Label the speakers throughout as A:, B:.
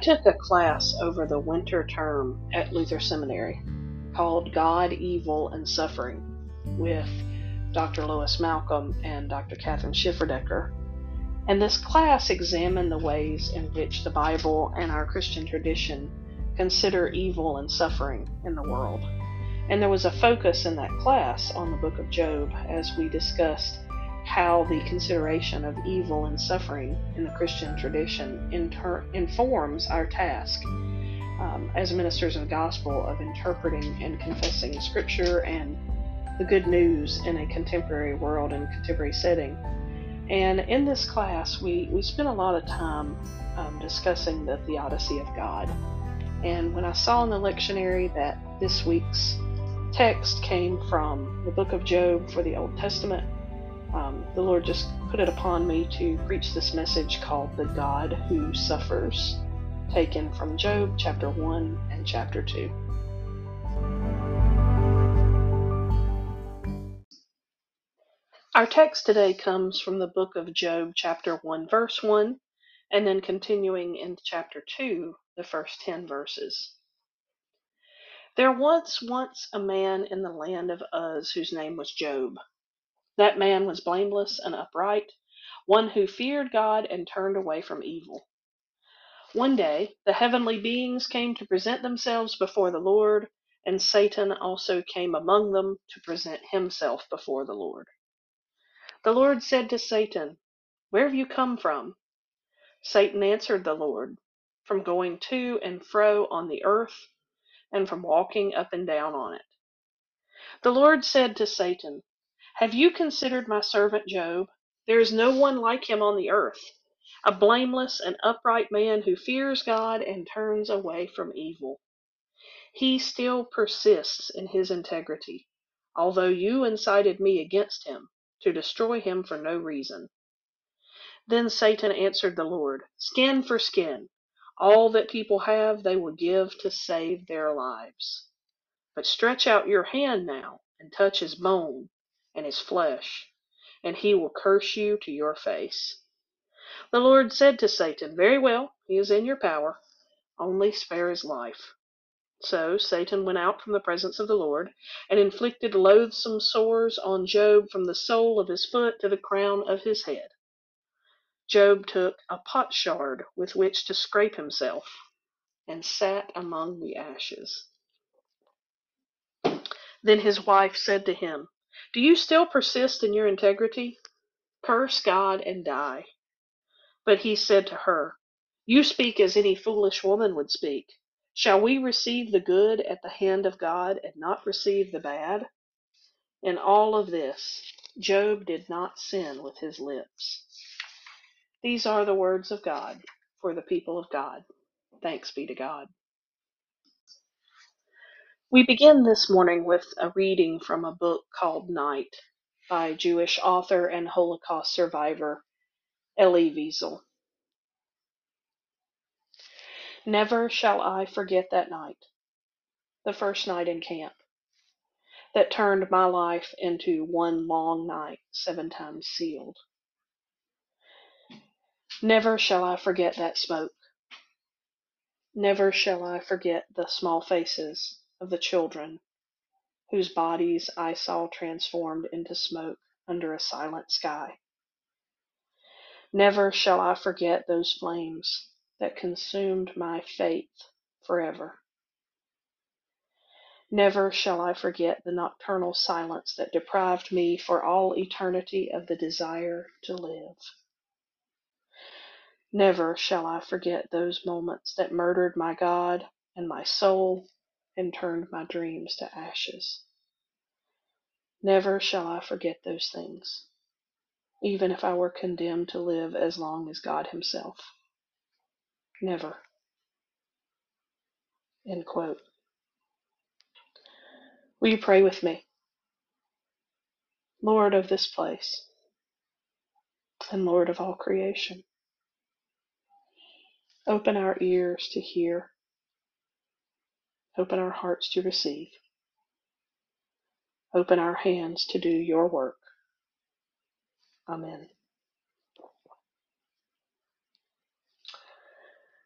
A: took a class over the winter term at Luther Seminary called God, Evil, and Suffering with Dr. Lois Malcolm and Dr. Kathryn Schifferdecker. And this class examined the ways in which the Bible and our Christian tradition consider evil and suffering in the world. And there was a focus in that class on the book of Job as we discussed how the consideration of evil and suffering in the Christian tradition inter- informs our task um, as ministers of the gospel of interpreting and confessing scripture and the good news in a contemporary world and contemporary setting. And in this class, we, we spent a lot of time um, discussing the theodicy of God. And when I saw in the lectionary that this week's text came from the book of Job for the Old Testament, um, the Lord just put it upon me to preach this message called The God Who Suffers, taken from Job chapter 1 and chapter 2. Our text today comes from the book of Job, chapter 1, verse 1, and then continuing in chapter 2, the first 10 verses. There was once a man in the land of Uz whose name was Job. That man was blameless and upright, one who feared God and turned away from evil. One day the heavenly beings came to present themselves before the Lord, and Satan also came among them to present himself before the Lord. The Lord said to Satan, Where have you come from? Satan answered the Lord, From going to and fro on the earth, and from walking up and down on it. The Lord said to Satan, have you considered my servant Job? There is no one like him on the earth, a blameless and upright man who fears God and turns away from evil. He still persists in his integrity, although you incited me against him to destroy him for no reason. Then Satan answered the Lord, Skin for skin. All that people have they will give to save their lives. But stretch out your hand now and touch his bone and his flesh, and he will curse you to your face. The Lord said to Satan, Very well, he is in your power, only spare his life. So Satan went out from the presence of the Lord, and inflicted loathsome sores on Job from the sole of his foot to the crown of his head. Job took a potsherd with which to scrape himself, and sat among the ashes. Then his wife said to him, do you still persist in your integrity? Curse God and die. But he said to her, You speak as any foolish woman would speak. Shall we receive the good at the hand of God and not receive the bad? In all of this, Job did not sin with his lips. These are the words of God for the people of God. Thanks be to God. We begin this morning with a reading from a book called Night by Jewish author and Holocaust survivor Elie Wiesel. Never shall I forget that night, the first night in camp, that turned my life into one long night, seven times sealed. Never shall I forget that smoke. Never shall I forget the small faces of the children whose bodies I saw transformed into smoke under a silent sky. Never shall I forget those flames that consumed my faith forever. Never shall I forget the nocturnal silence that deprived me for all eternity of the desire to live. Never shall I forget those moments that murdered my God and my soul and turned my dreams to ashes. Never shall I forget those things even if I were condemned to live as long as God Himself. Never. End quote. Will you pray with me? Lord of this place, and Lord of all creation, open our ears to hear, open our hearts to receive, open our hands to do your work. Amen.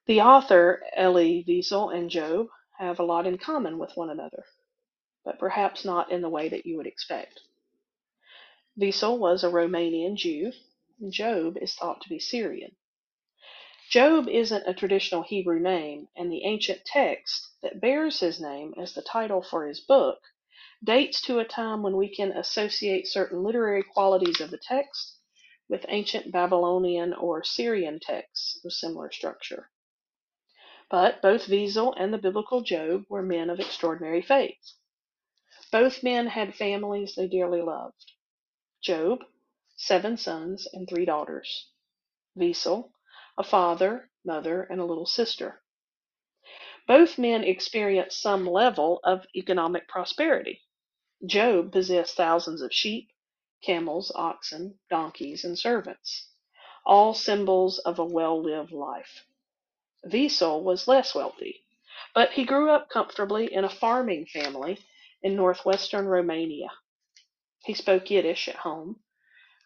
A: The author, Elie Wiesel, and Job have a lot in common with one another, but perhaps not in the way that you would expect. Wiesel was a Romanian Jew, and Job is thought to be Syrian. Job isn't a traditional Hebrew name, and the ancient text that bears his name as the title for his book dates to a time when we can associate certain literary qualities of the text with ancient Babylonian or Syrian texts of similar structure. But both Wiesel and the biblical Job were men of extraordinary faith. Both men had families they dearly loved. Job, seven sons and three daughters. Wiesel, a father, mother, and a little sister. Both men experienced some level of economic prosperity. Job possessed thousands of sheep, camels, oxen, donkeys, and servants, all symbols of a well lived life. Wiesel was less wealthy, but he grew up comfortably in a farming family in northwestern Romania. He spoke Yiddish at home,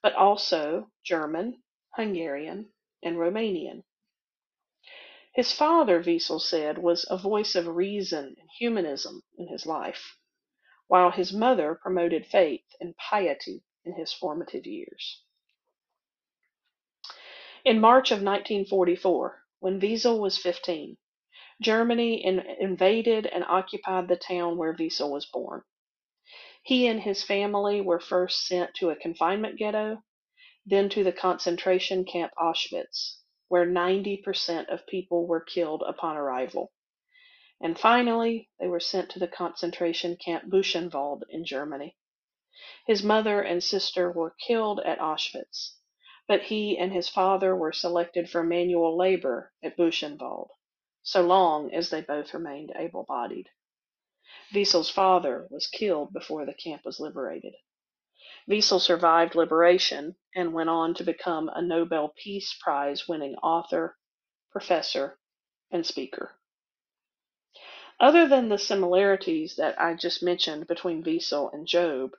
A: but also German, Hungarian, and Romanian. His father, Wiesel said, was a voice of reason and humanism in his life, while his mother promoted faith and piety in his formative years. In March of 1944, when Wiesel was 15, Germany in, invaded and occupied the town where Wiesel was born. He and his family were first sent to a confinement ghetto, then to the concentration camp Auschwitz, where 90% of people were killed upon arrival. And finally, they were sent to the concentration camp Buchenwald in Germany. His mother and sister were killed at Auschwitz, but he and his father were selected for manual labor at Buchenwald, so long as they both remained able bodied. Wiesel's father was killed before the camp was liberated. Wiesel survived liberation and went on to become a Nobel Peace Prize winning author, professor, and speaker. Other than the similarities that I just mentioned between Wiesel and Job,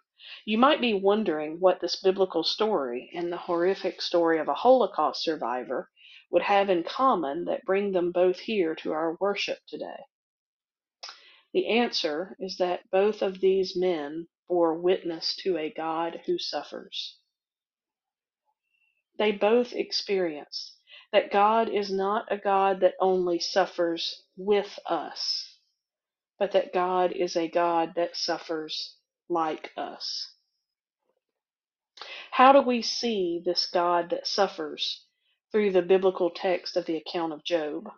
A: you might be wondering what this biblical story and the horrific story of a Holocaust survivor would have in common that bring them both here to our worship today. The answer is that both of these men bore witness to a God who suffers. They both experienced that God is not a God that only suffers with us, but that God is a God that suffers like us. How do we see this God that suffers through the biblical text of the account of Job?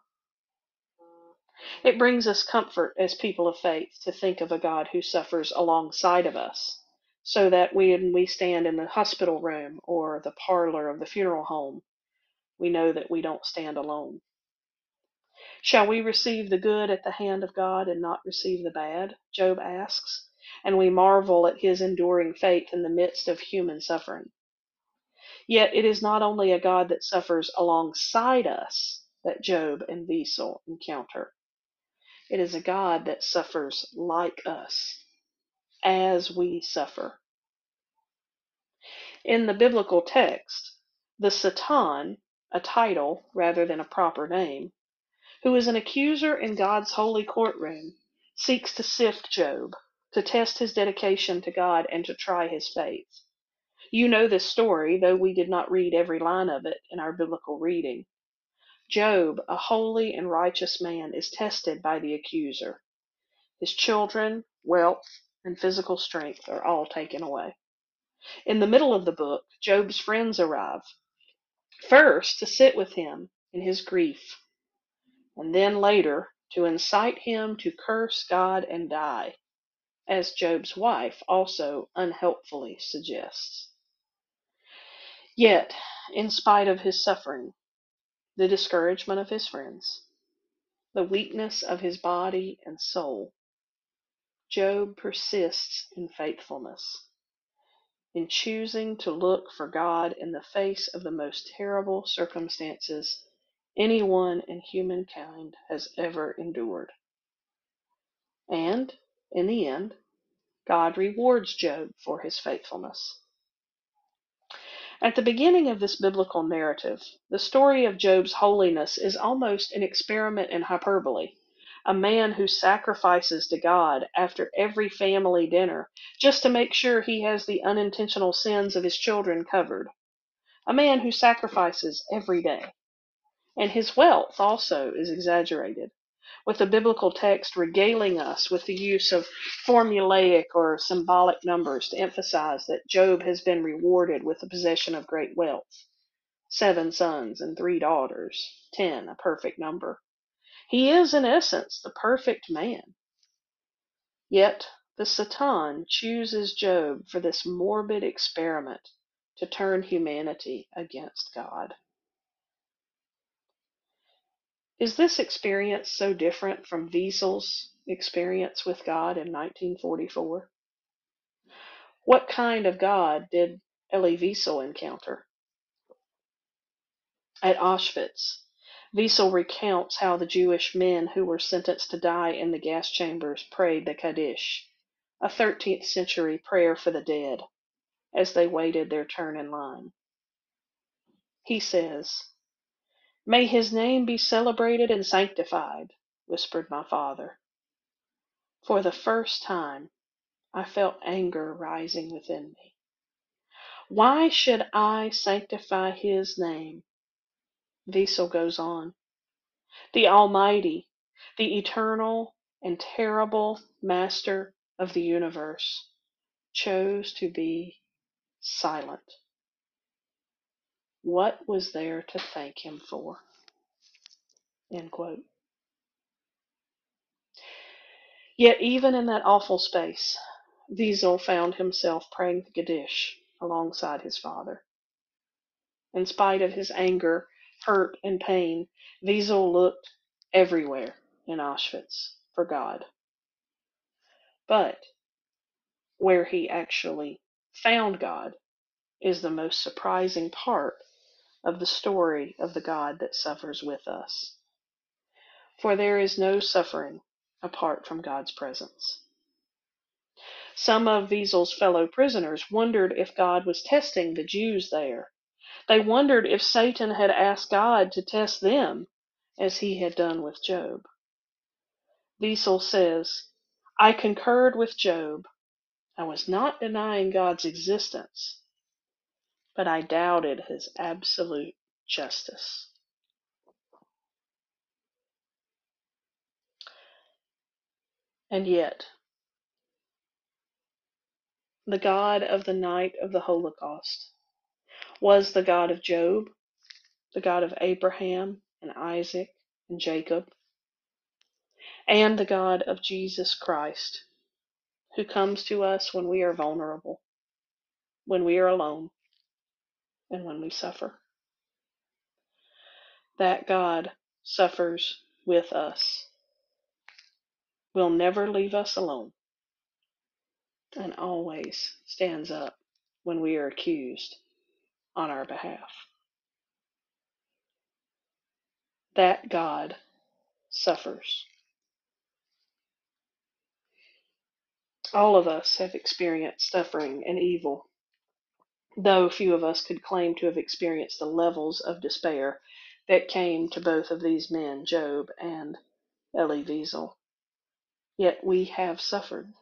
A: It brings us comfort as people of faith to think of a God who suffers alongside of us, so that when we stand in the hospital room or the parlor of the funeral home, we know that we don't stand alone. Shall we receive the good at the hand of God and not receive the bad? Job asks, and we marvel at his enduring faith in the midst of human suffering. Yet it is not only a God that suffers alongside us that Job and Wiesel encounter. It is a God that suffers like us as we suffer. In the biblical text, the Satan, a title rather than a proper name, who is an accuser in God's holy courtroom, seeks to sift Job, to test his dedication to God and to try his faith. You know this story, though we did not read every line of it in our biblical reading. Job, a holy and righteous man, is tested by the accuser. His children, wealth, and physical strength are all taken away. In the middle of the book, Job's friends arrive, first to sit with him in his grief, and then later to incite him to curse God and die, as Job's wife also unhelpfully suggests. Yet, in spite of his suffering, the discouragement of his friends, the weakness of his body and soul, Job persists in faithfulness, in choosing to look for God in the face of the most terrible circumstances anyone in humankind has ever endured. And, in the end, God rewards Job for his faithfulness. At the beginning of this biblical narrative, the story of Job's holiness is almost an experiment in hyperbole. A man who sacrifices to God after every family dinner just to make sure he has the unintentional sins of his children covered. A man who sacrifices every day. And his wealth also is exaggerated, with the biblical text regaling us with the use of formulaic or symbolic numbers to emphasize that Job has been rewarded with the possession of great wealth. Seven sons and three daughters, ten, a perfect number. He is, in essence, the perfect man. Yet the Satan chooses Job for this morbid experiment to turn humanity against God. Is this experience so different from Wiesel's experience with God in 1944? What kind of God did Elie Wiesel encounter? At Auschwitz, Wiesel recounts how the Jewish men who were sentenced to die in the gas chambers prayed the Kaddish, a 13th century prayer for the dead, as they waited their turn in line. He says, May his name be celebrated and sanctified, whispered my father. For the first time, I felt anger rising within me. Why should I sanctify his name? Wiesel goes on. The Almighty, the eternal and terrible Master of the universe, chose to be silent. What was there to thank him for? End quote. Yet even in that awful space, Wiesel found himself praying the Kaddish alongside his father. In spite of his anger, hurt, and pain, Wiesel looked everywhere in Auschwitz for God. But where he actually found God is the most surprising part of the story of the God that suffers with us. For there is no suffering apart from God's presence. Some of Wiesel's fellow prisoners wondered if God was testing the Jews there. They wondered if Satan had asked God to test them as he had done with Job. Wiesel says, I concurred with Job. I was not denying God's existence, but I doubted his absolute justice. And yet, the God of the night of the Holocaust was the God of Job, the God of Abraham and Isaac and Jacob, and the God of Jesus Christ, who comes to us when we are vulnerable, when we are alone, and when we suffer. That God suffers with us, will never leave us alone, and always stands up when we are accused on our behalf. That God suffers. All of us have experienced suffering and evil, though few of us could claim to have experienced the levels of despair that came to both of these men, Job and Elie Wiesel. Yet we have suffered.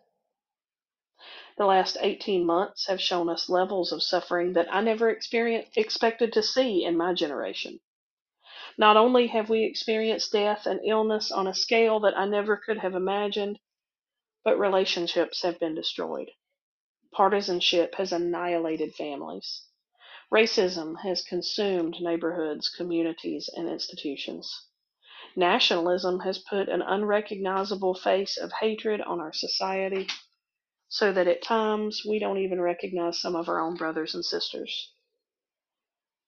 A: The last 18 months have shown us levels of suffering that I never expected to see in my generation. Not only have we experienced death and illness on a scale that I never could have imagined, but relationships have been destroyed. Partisanship has annihilated families. Racism has consumed neighborhoods, communities, and institutions. Nationalism has put an unrecognizable face of hatred on our society so that at times we don't even recognize some of our own brothers and sisters.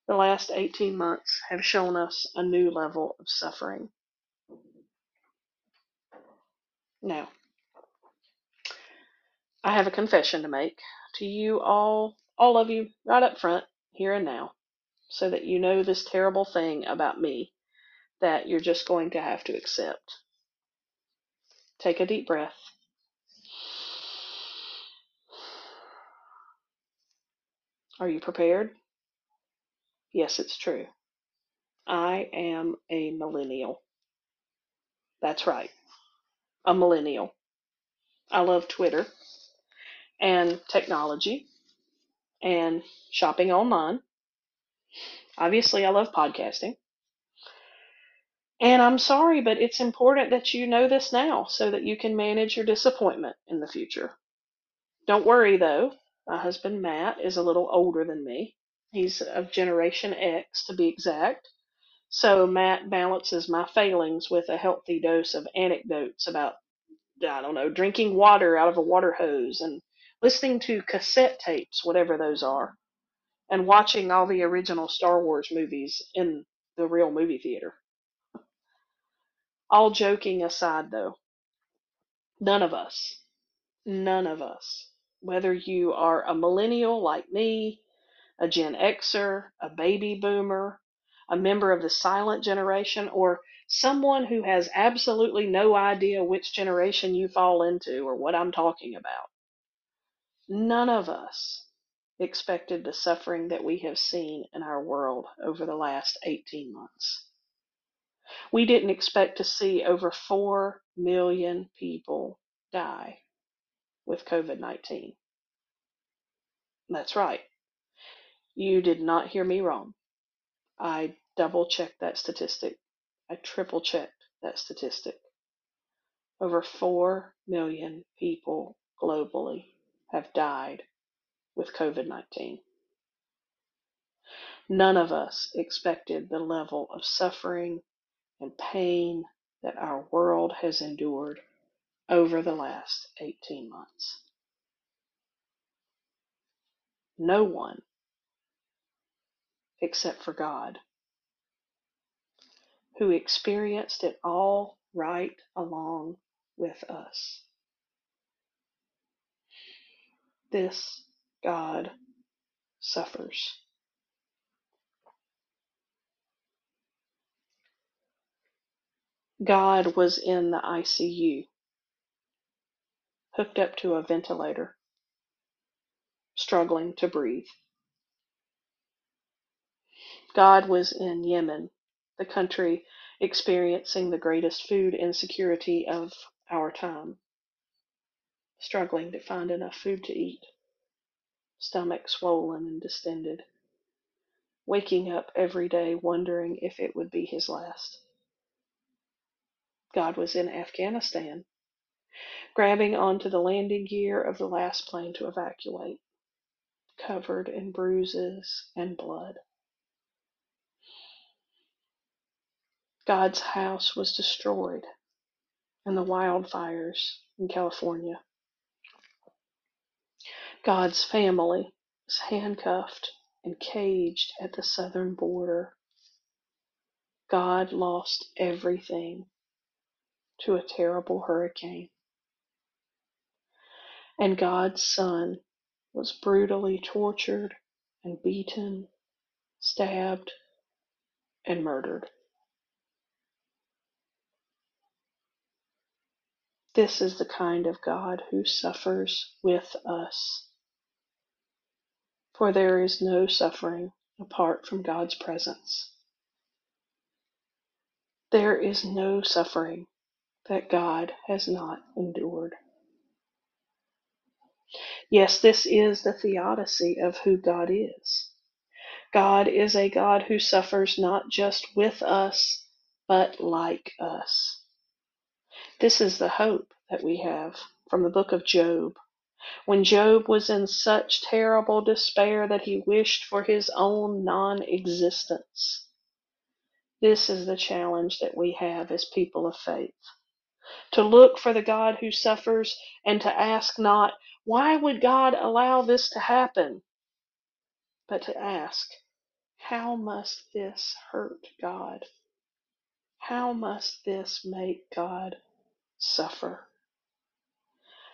A: The last 18 months have shown us a new level of suffering. Now, I have a confession to make to you all, all of you, right up front, here and now, so that you know this terrible thing about me that you're just going to have to accept. Take a deep breath. Are you prepared? Yes, it's true. I am a millennial. That's right, a millennial. I love Twitter and technology and shopping online. Obviously, I love podcasting. And I'm sorry, but it's important that you know this now so that you can manage your disappointment in the future. Don't worry though, my husband Matt is a little older than me. He's of Generation X to be exact. So Matt balances my failings with a healthy dose of anecdotes about, I don't know, drinking water out of a water hose and listening to cassette tapes, whatever those are, and watching all the original Star Wars movies in the real movie theater. All joking aside though, none of us, none of us, whether you are a millennial like me, a Gen Xer, a baby boomer, a member of the silent generation, or someone who has absolutely no idea which generation you fall into or what I'm talking about. None of us expected the suffering that we have seen in our world over the last 18 months. We didn't expect to see over 4 million people die with COVID 19. That's right. You did not hear me wrong. I double checked that statistic. I triple checked that statistic. Over 4 million people globally have died with COVID 19. None of us expected the level of suffering and pain that our world has endured over the last 18 months. No one except for God, who experienced it all right along with us. This God suffers. God was in the ICU, hooked up to a ventilator, struggling to breathe. God was in Yemen, the country experiencing the greatest food insecurity of our time, struggling to find enough food to eat, stomach swollen and distended, waking up every day wondering if it would be his last. God was in Afghanistan, grabbing onto the landing gear of the last plane to evacuate, covered in bruises and blood. God's house was destroyed in the wildfires in California. God's family was handcuffed and caged at the southern border. God lost everything to a terrible hurricane. And God's son was brutally tortured and beaten, stabbed, and murdered. This is the kind of God who suffers with us. For there is no suffering apart from God's presence. There is no suffering that God has not endured. Yes, this is the theodicy of who God is. God is a God who suffers not just with us, but like us. This is the hope that we have from the book of Job. When Job was in such terrible despair that he wished for his own non existence. This is the challenge that we have as people of faith. To look for the God who suffers and to ask not, why would God allow this to happen? But to ask, how must this hurt God? How must this make God suffer?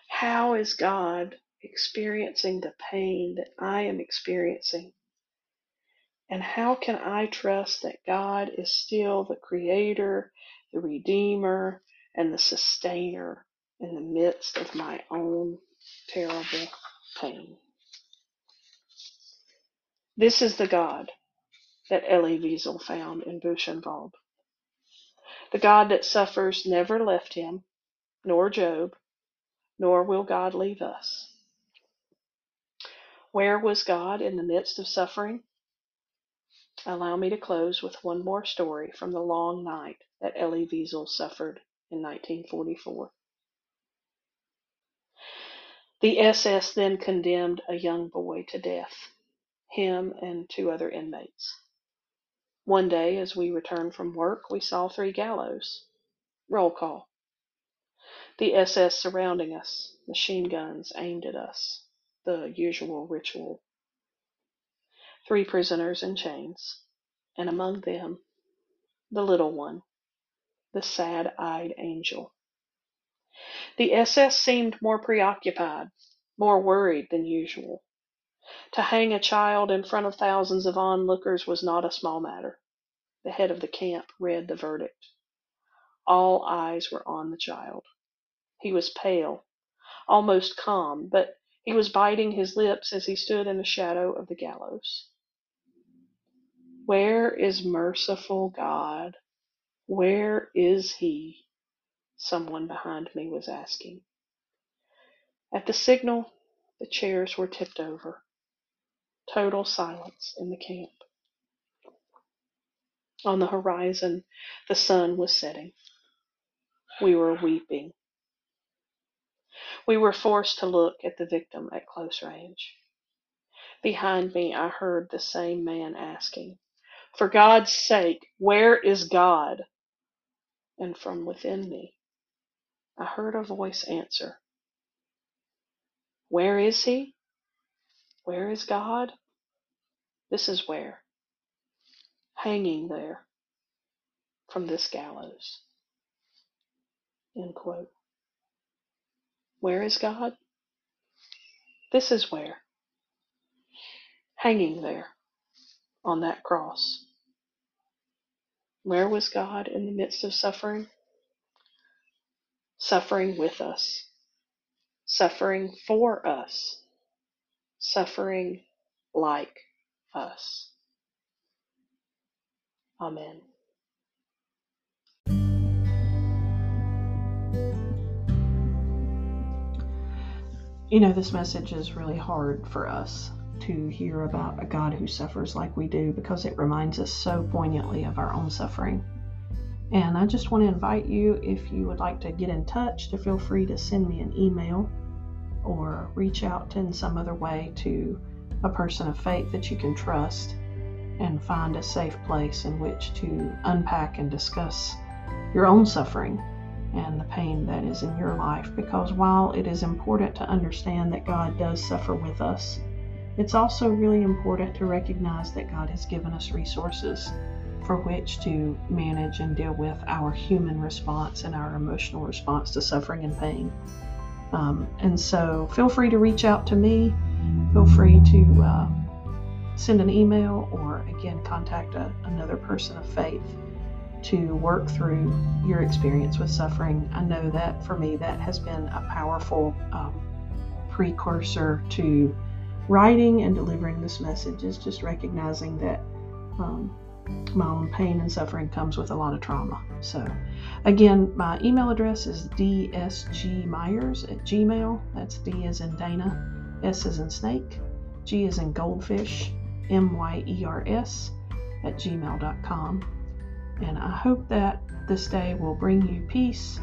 A: How is God experiencing the pain that I am experiencing? And how can I trust that God is still the creator, the redeemer, and the sustainer in the midst of my own terrible pain? This is the God that Elie Wiesel found in Buchenwald. The God that suffers never left him, nor Job, nor will God leave us. Where was God in the midst of suffering? Allow me to close with one more story from the long night that Elie Wiesel suffered in 1944. The SS then condemned a young boy to death, him and two other inmates. One day, as we returned from work, we saw three gallows. Roll call. The SS surrounding us, machine guns aimed at us, the usual ritual. Three prisoners in chains, and among them, the little one, the sad eyed angel. The SS seemed more preoccupied, more worried than usual. To hang a child in front of thousands of onlookers was not a small matter. The head of the camp read the verdict. All eyes were on the child. He was pale, almost calm, but he was biting his lips as he stood in the shadow of the gallows. Where is merciful God? Where is He? Someone behind me was asking. At the signal, the chairs were tipped over. Total silence in the camp. On the horizon, the sun was setting. We were weeping. We were forced to look at the victim at close range. Behind me, I heard the same man asking, For God's sake, where is God? And from within me, I heard a voice answer, Where is He? Where is God? This is where. Hanging there from this gallows. End quote. Where is God? This is where. Hanging there on that cross. Where was God in the midst of suffering? Suffering with us, suffering for us, suffering like us. Amen.
B: You know, this message is really hard for us to hear about a God who suffers like we do because it reminds us so poignantly of our own suffering. And I just want to invite you, if you would like to get in touch, to feel free to send me an email or reach out in some other way to a person of faith that you can trust and find a safe place in which to unpack and discuss your own suffering and the pain that is in your life. Because while it is important to understand that God does suffer with us, it's also really important to recognize that God has given us resources for which to manage and deal with our human response and our emotional response to suffering and pain. Um, and so feel free to reach out to me. Feel free to uh, send an email or again contact a, another person of faith to work through your experience with suffering. I know that for me, that has been a powerful um, precursor to writing and delivering this message, is just recognizing that um, my own pain and suffering comes with a lot of trauma. So, again, my email address is dsgmyers at gmail. That's D as in Dana, S as in snake, G as in goldfish, M Y E R S at gmail.com. And I hope that this day will bring you peace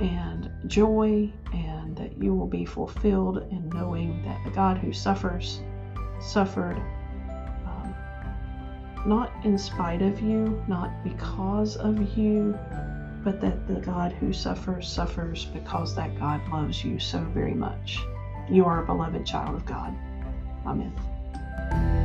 B: and joy, and that you will be fulfilled in knowing that the God who suffers suffered um, not in spite of you, not because of you, but that the God who suffers suffers because that God loves you so very much. You are a beloved child of God. Amen.